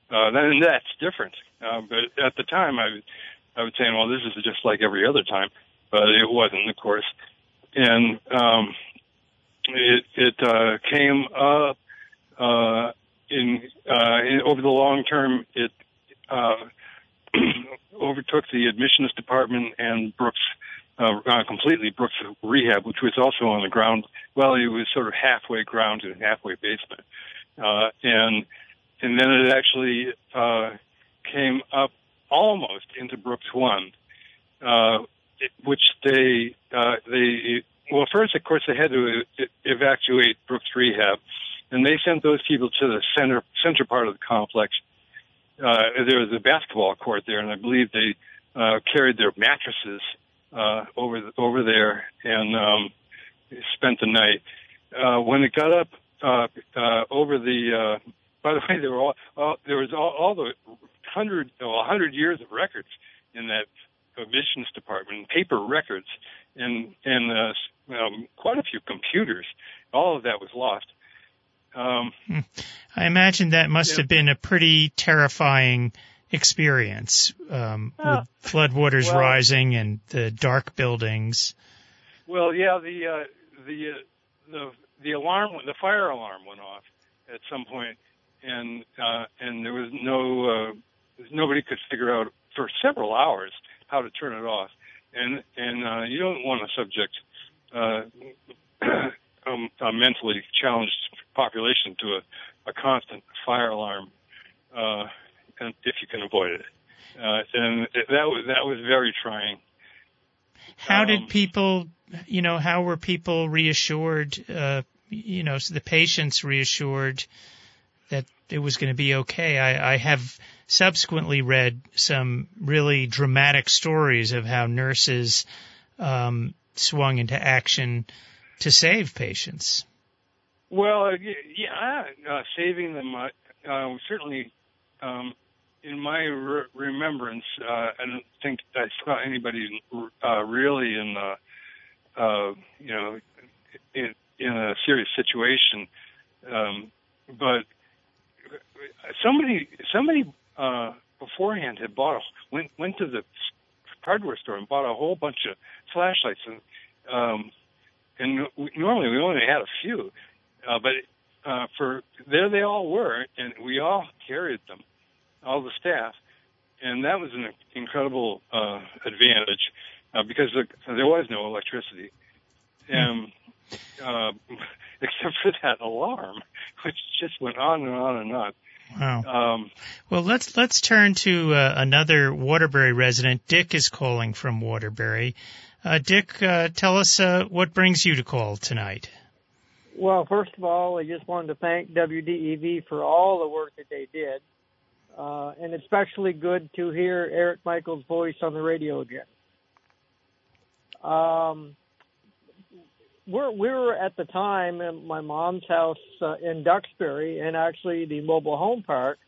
uh, then that's different. Uh, but at the time, I, I was saying, well, this is just like every other time, but it wasn't, of course. And um, it it uh, came up uh, in, uh, in over the long term. It uh, overtook the admissions department and Brooks uh, uh, completely Brooks Rehab, which was also on the ground. Well, it was sort of halfway ground and halfway basement, uh, and and then it actually uh, came up almost into Brooks One, uh, it, which they uh, they well first of course they had to evacuate Brooks Rehab, and they sent those people to the center center part of the complex. Uh, there was a basketball court there, and I believe they uh, carried their mattresses uh, over the, over there and um, spent the night. Uh, when it got up uh, uh, over the, uh, by the way, there were all, all there was all, all the hundred well, hundred years of records in that admissions department, paper records, and and uh, um, quite a few computers. All of that was lost. Um, hmm. I imagine that must yeah. have been a pretty terrifying experience um, uh, with floodwaters well, rising and the dark buildings. Well, yeah, the uh, the uh, the the alarm, the fire alarm went off at some point, and uh, and there was no uh, nobody could figure out for several hours how to turn it off, and and uh, you don't want to subject uh, um, a mentally challenged population to a, a constant fire alarm. Uh, if you can avoid it. Uh, and that was that was very trying. How um, did people, you know, how were people reassured? Uh, you know, so the patients reassured that it was going to be okay. I, I have subsequently read some really dramatic stories of how nurses um, swung into action to save patients. Well, yeah, uh, saving them uh, uh, certainly um, in my re- remembrance, uh, I don't think I saw anybody uh, really in the, uh, you know, in, in a serious situation. Um, but somebody, somebody uh, beforehand had bought a, went went to the hardware store and bought a whole bunch of flashlights and um, and we, normally we only had a few, uh, but uh, for there they all were, and we all carried them all the staff, and that was an incredible uh, advantage uh, because the, there was no electricity, and uh, except for that alarm, which just went on and on and on. Wow. Um, well, let's let's turn to uh, another Waterbury resident. Dick is calling from Waterbury. Uh, Dick, uh, tell us uh, what brings you to call tonight. Well, first of all, I just wanted to thank WDEV for all the work that they did uh, and especially good to hear Eric Michaels' voice on the radio again. Um, we're, we were at the time in my mom's house uh, in Duxbury, and actually the mobile home park.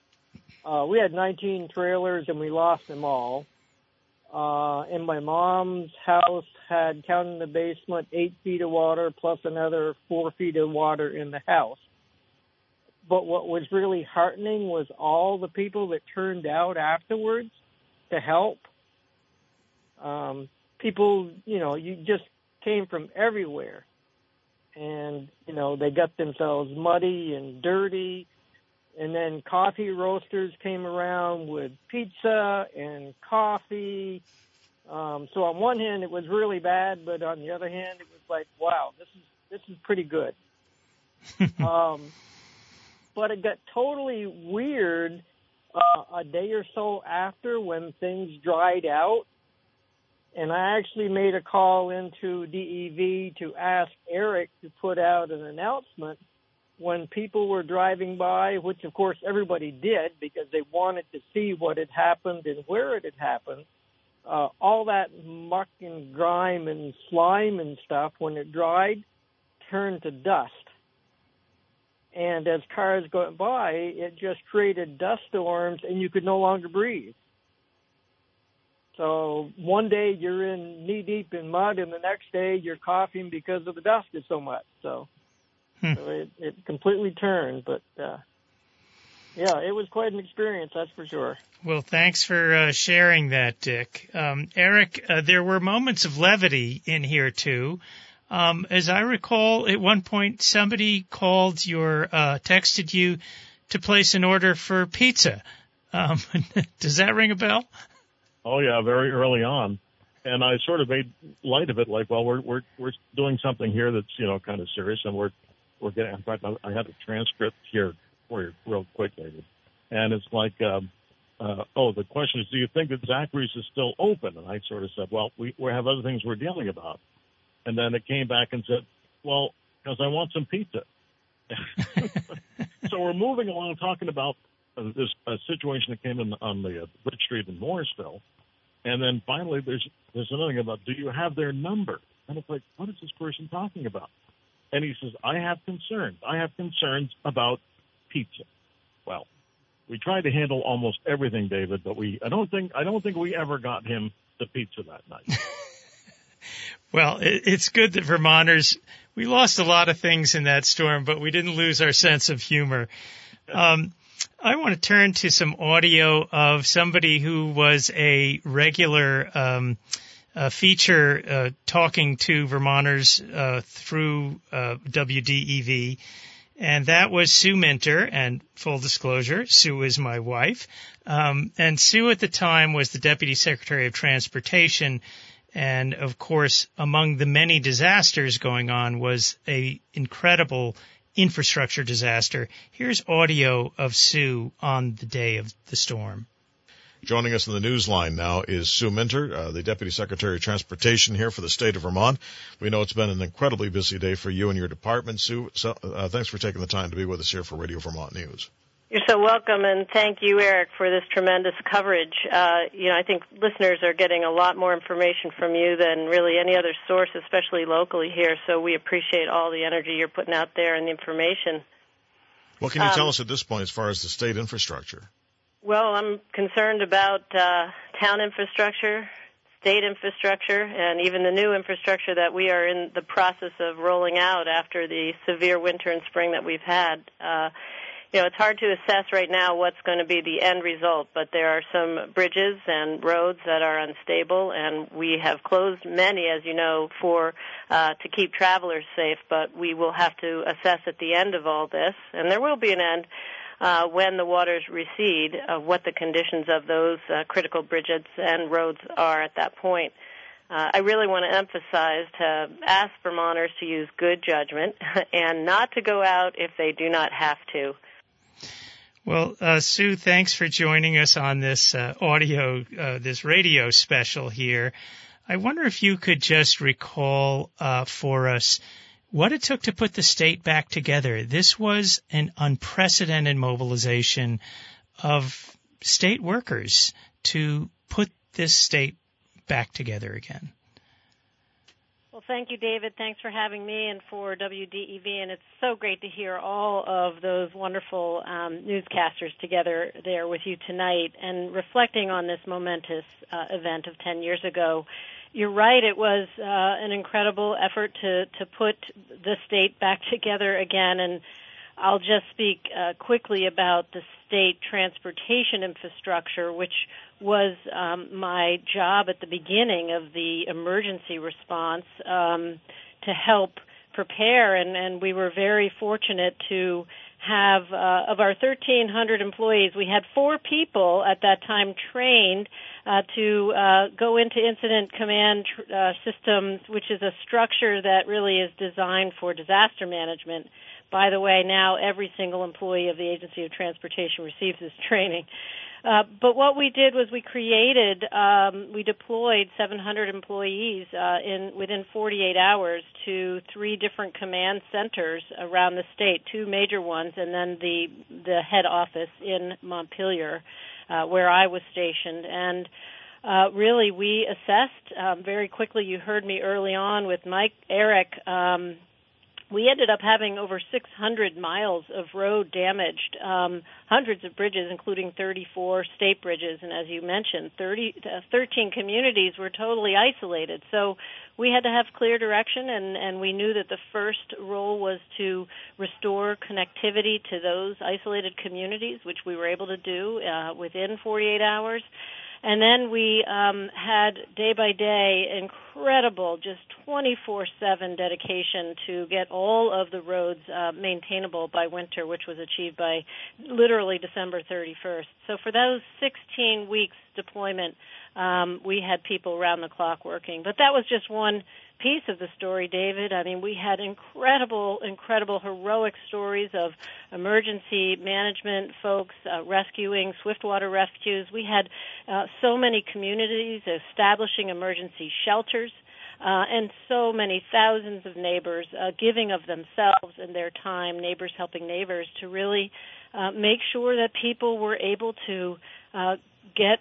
Uh, we had 19 trailers, and we lost them all. Uh, and my mom's house had, counting the basement, eight feet of water plus another four feet of water in the house. But what was really heartening was all the people that turned out afterwards to help. Um, people, you know, you just came from everywhere. And, you know, they got themselves muddy and dirty. And then coffee roasters came around with pizza and coffee. Um, so on one hand, it was really bad, but on the other hand, it was like, wow, this is this is pretty good. um, but it got totally weird uh, a day or so after when things dried out. And I actually made a call into DEV to ask Eric to put out an announcement when people were driving by, which of course everybody did because they wanted to see what had happened and where it had happened. Uh, all that muck and grime and slime and stuff, when it dried, turned to dust. And as cars go by, it just created dust storms and you could no longer breathe. So one day you're in knee deep in mud and the next day you're coughing because of the dust is so much. So, Hmm. so it, it completely turned, but, uh, yeah, it was quite an experience, that's for sure. Well, thanks for uh, sharing that, Dick. Um, Eric, uh, there were moments of levity in here too. Um, as I recall, at one point somebody called your, uh, texted you to place an order for pizza. Um, does that ring a bell? Oh yeah, very early on, and I sort of made light of it, like, well, we're we're we're doing something here that's you know kind of serious, and we're we're getting. In fact, I have a transcript here for you real quick, David, and it's like, um, uh, oh, the question is, do you think that Zachary's is still open? And I sort of said, well, we we have other things we're dealing about, and then it came back and said, well, because I want some pizza. so we're moving along talking about uh, this uh, situation that came in on the uh, Bridge Street in Morrisville, and then finally there's there's another thing about do you have their number? And it's like, what is this person talking about? And he says, I have concerns. I have concerns about pizza. Well, we tried to handle almost everything, David, but we I don't think I don't think we ever got him the pizza that night. Well, it, it's good that Vermonters, we lost a lot of things in that storm, but we didn't lose our sense of humor. Um, I want to turn to some audio of somebody who was a regular um, uh, feature uh, talking to Vermonters uh, through uh, WDEV, and that was Sue Minter. And full disclosure, Sue is my wife. Um, and Sue at the time was the Deputy Secretary of Transportation. And of course, among the many disasters going on was a incredible infrastructure disaster. Here's audio of Sue on the day of the storm. Joining us in the news line now is Sue Minter, uh, the Deputy Secretary of Transportation here for the state of Vermont. We know it's been an incredibly busy day for you and your department, Sue. So, uh, thanks for taking the time to be with us here for Radio Vermont News. You're so welcome, and thank you, Eric, for this tremendous coverage. Uh, you know, I think listeners are getting a lot more information from you than really any other source, especially locally here. So we appreciate all the energy you're putting out there and the information. What can you Um, tell us at this point as far as the state infrastructure? Well, I'm concerned about uh, town infrastructure, state infrastructure, and even the new infrastructure that we are in the process of rolling out after the severe winter and spring that we've had. Uh, you know, it's hard to assess right now what's going to be the end result, but there are some bridges and roads that are unstable, and we have closed many, as you know, for uh, to keep travelers safe. But we will have to assess at the end of all this, and there will be an end uh, when the waters recede, uh, what the conditions of those uh, critical bridges and roads are at that point. Uh, I really want to emphasize to ask Vermonters to use good judgment and not to go out if they do not have to. Well, uh, Sue, thanks for joining us on this uh, audio, uh, this radio special here. I wonder if you could just recall uh, for us what it took to put the state back together. This was an unprecedented mobilization of state workers to put this state back together again? Thank you, David. Thanks for having me and for WDEV. And it's so great to hear all of those wonderful um, newscasters together there with you tonight and reflecting on this momentous uh, event of 10 years ago. You're right. It was uh, an incredible effort to to put the state back together again. And I'll just speak uh, quickly about the state transportation infrastructure, which was um, my job at the beginning of the emergency response um, to help prepare, and, and we were very fortunate to have uh, of our 1,300 employees, we had four people at that time trained uh, to uh, go into incident command uh, systems, which is a structure that really is designed for disaster management. By the way, now every single employee of the Agency of Transportation receives this training. Uh, but what we did was we created, um, we deployed 700 employees uh, in within 48 hours to three different command centers around the state, two major ones, and then the the head office in Montpelier, uh, where I was stationed. And uh, really, we assessed um, very quickly. You heard me early on with Mike Eric. Um, we ended up having over 600 miles of road damaged, um, hundreds of bridges, including 34 state bridges, and as you mentioned, 30, uh, 13 communities were totally isolated. So we had to have clear direction, and, and we knew that the first role was to restore connectivity to those isolated communities, which we were able to do uh, within 48 hours. And then we um, had day by day incredible, just 24 7 dedication to get all of the roads uh, maintainable by winter, which was achieved by literally December 31st. So for those 16 weeks deployment, um, we had people around the clock working. But that was just one piece of the story, David. I mean, we had incredible, incredible, heroic stories of emergency management folks uh, rescuing swiftwater rescues. We had uh, so many communities establishing emergency shelters. Uh, and so many thousands of neighbors uh, giving of themselves and their time, neighbors helping neighbors, to really uh, make sure that people were able to uh, get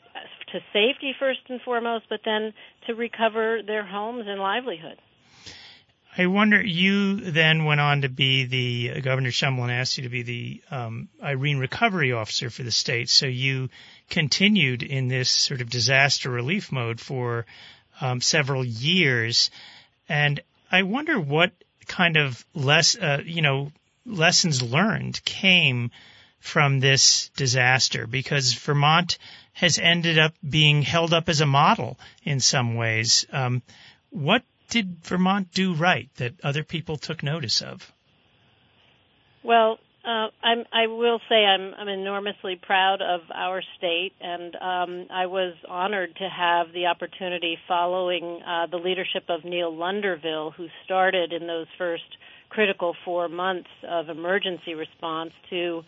to safety first and foremost, but then to recover their homes and livelihood. I wonder, you then went on to be the, Governor Shumlin asked you to be the um, Irene recovery officer for the state. So you continued in this sort of disaster relief mode for um, several years. And I wonder what kind of less, uh, you know, lessons learned came from this disaster because Vermont has ended up being held up as a model in some ways. Um, what did Vermont do right that other people took notice of? Well, uh, I will say I'm, I'm enormously proud of our state, and um, I was honored to have the opportunity following uh, the leadership of Neil Lunderville, who started in those first critical four months of emergency response to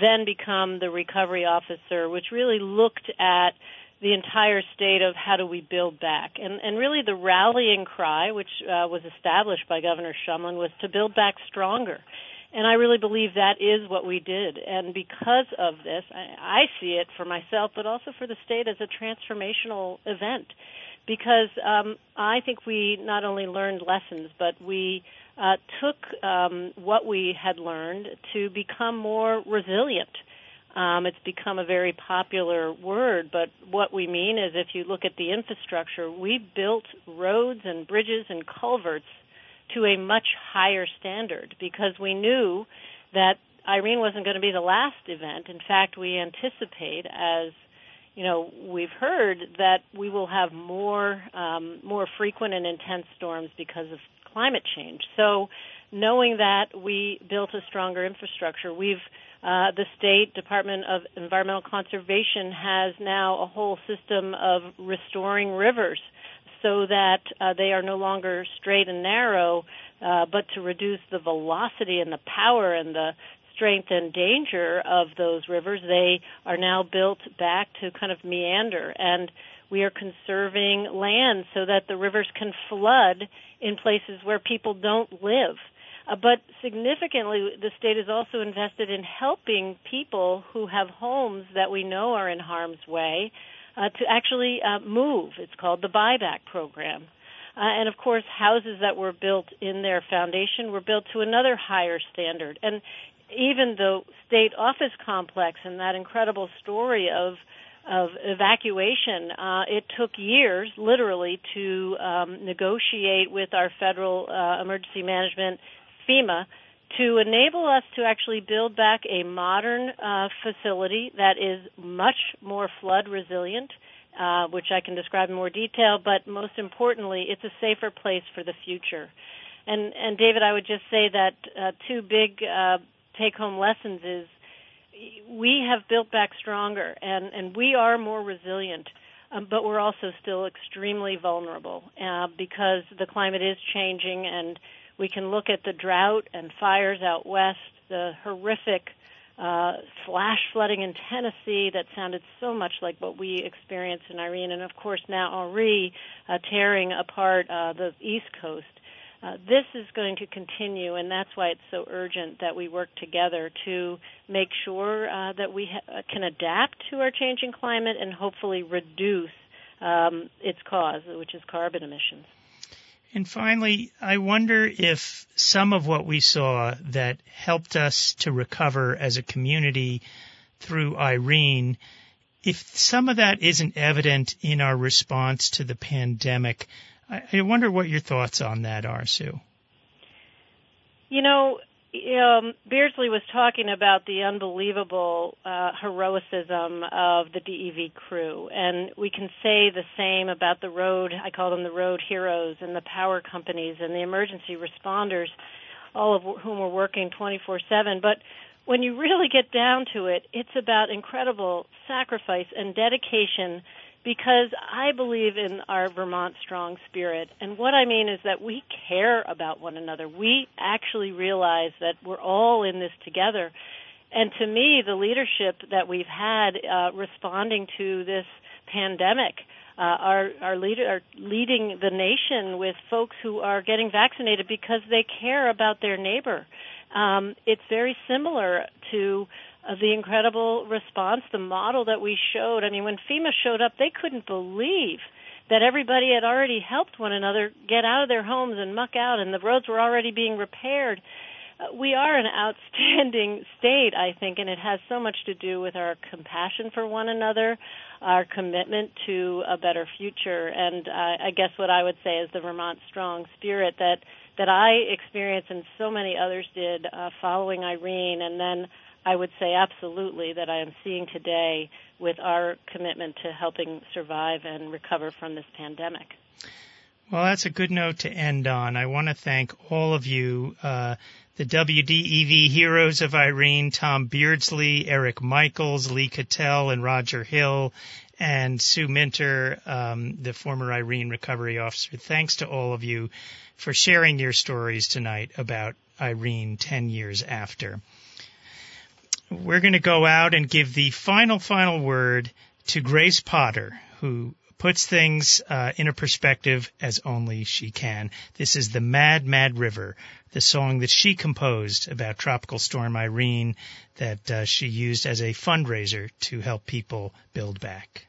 then become the recovery officer, which really looked at the entire state of how do we build back. And, and really the rallying cry, which uh, was established by Governor Shumlin, was to build back stronger. And I really believe that is what we did. And because of this, I, I see it for myself, but also for the state as a transformational event. Because um, I think we not only learned lessons, but we uh, took um, what we had learned to become more resilient. Um, it's become a very popular word, but what we mean is if you look at the infrastructure, we built roads and bridges and culverts to a much higher standard because we knew that Irene wasn't going to be the last event. In fact, we anticipate as you know, we've heard that we will have more um, more frequent and intense storms because of climate change. So, knowing that we built a stronger infrastructure, we've uh, the state department of environmental conservation has now a whole system of restoring rivers so that uh, they are no longer straight and narrow, uh, but to reduce the velocity and the power and the strength and danger of those rivers, they are now built back to kind of meander and we are conserving land so that the rivers can flood in places where people don't live. Uh, but significantly, the state is also invested in helping people who have homes that we know are in harm's way uh, to actually uh, move. It's called the buyback program. Uh, and of course, houses that were built in their foundation were built to another higher standard. And even the state office complex and that incredible story of of evacuation, uh, it took years, literally, to um, negotiate with our federal uh, emergency management, FEMA, to enable us to actually build back a modern uh, facility that is much more flood resilient uh, which I can describe in more detail, but most importantly, it's a safer place for the future. And, and David, I would just say that uh, two big uh, take-home lessons is we have built back stronger, and, and we are more resilient. Um, but we're also still extremely vulnerable uh, because the climate is changing, and we can look at the drought and fires out west, the horrific uh, flash flooding in Tennessee that sounded so much like what we experienced in Irene, and of course now Henri uh, tearing apart uh, the East Coast. Uh, this is going to continue, and that's why it's so urgent that we work together to make sure uh, that we ha- can adapt to our changing climate and hopefully reduce um, its cause, which is carbon emissions. And finally, I wonder if some of what we saw that helped us to recover as a community through Irene, if some of that isn't evident in our response to the pandemic, I wonder what your thoughts on that are, Sue. You know, um, Beardsley was talking about the unbelievable uh, heroicism of the DEV crew, and we can say the same about the road. I call them the road heroes, and the power companies and the emergency responders, all of whom are working 24/7. But when you really get down to it, it's about incredible sacrifice and dedication because I believe in our Vermont strong spirit. And what I mean is that we care about one another. We actually realize that we're all in this together. And to me, the leadership that we've had uh, responding to this pandemic, uh, are are, lead, are leading the nation with folks who are getting vaccinated because they care about their neighbor. Um, it's very similar to uh, the incredible response, the model that we showed. I mean, when FEMA showed up, they couldn't believe that everybody had already helped one another get out of their homes and muck out, and the roads were already being repaired. Uh, we are an outstanding state, I think, and it has so much to do with our compassion for one another, our commitment to a better future, and uh, I guess what I would say is the Vermont strong spirit that that I experienced and so many others did uh, following Irene, and then I would say absolutely that I am seeing today with our commitment to helping survive and recover from this pandemic. Well, that's a good note to end on. I want to thank all of you, uh, the WDEV heroes of Irene, Tom Beardsley, Eric Michaels, Lee Cattell, and Roger Hill, and Sue Minter, um, the former Irene recovery officer. Thanks to all of you for sharing your stories tonight about Irene 10 years after we're going to go out and give the final, final word to Grace Potter, who puts things uh, in a perspective as only she can. This is the Mad Mad River, the song that she composed about Tropical Storm Irene that uh, she used as a fundraiser to help people build back.